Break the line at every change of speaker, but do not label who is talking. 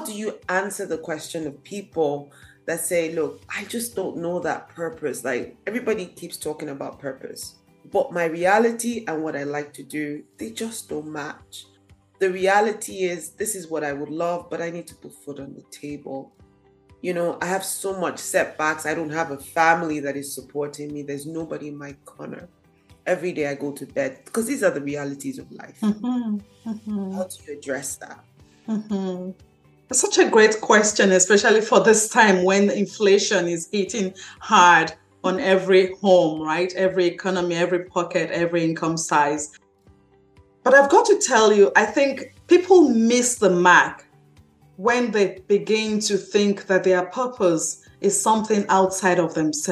how do you answer the question of people that say, look, I just don't know that purpose? Like everybody keeps talking about purpose, but my reality and what I like to do, they just don't match. The reality is, this is what I would love, but I need to put food on the table. You know, I have so much setbacks. I don't have a family that is supporting me. There's nobody in my corner. Every day I go to bed because these are the realities of life. Mm-hmm. Mm-hmm. How do you address that?
Mm-hmm. Such a great question, especially for this time when inflation is hitting hard on every home, right? Every economy, every pocket, every income size. But I've got to tell you, I think people miss the mark when they begin to think that their purpose is something outside of themselves.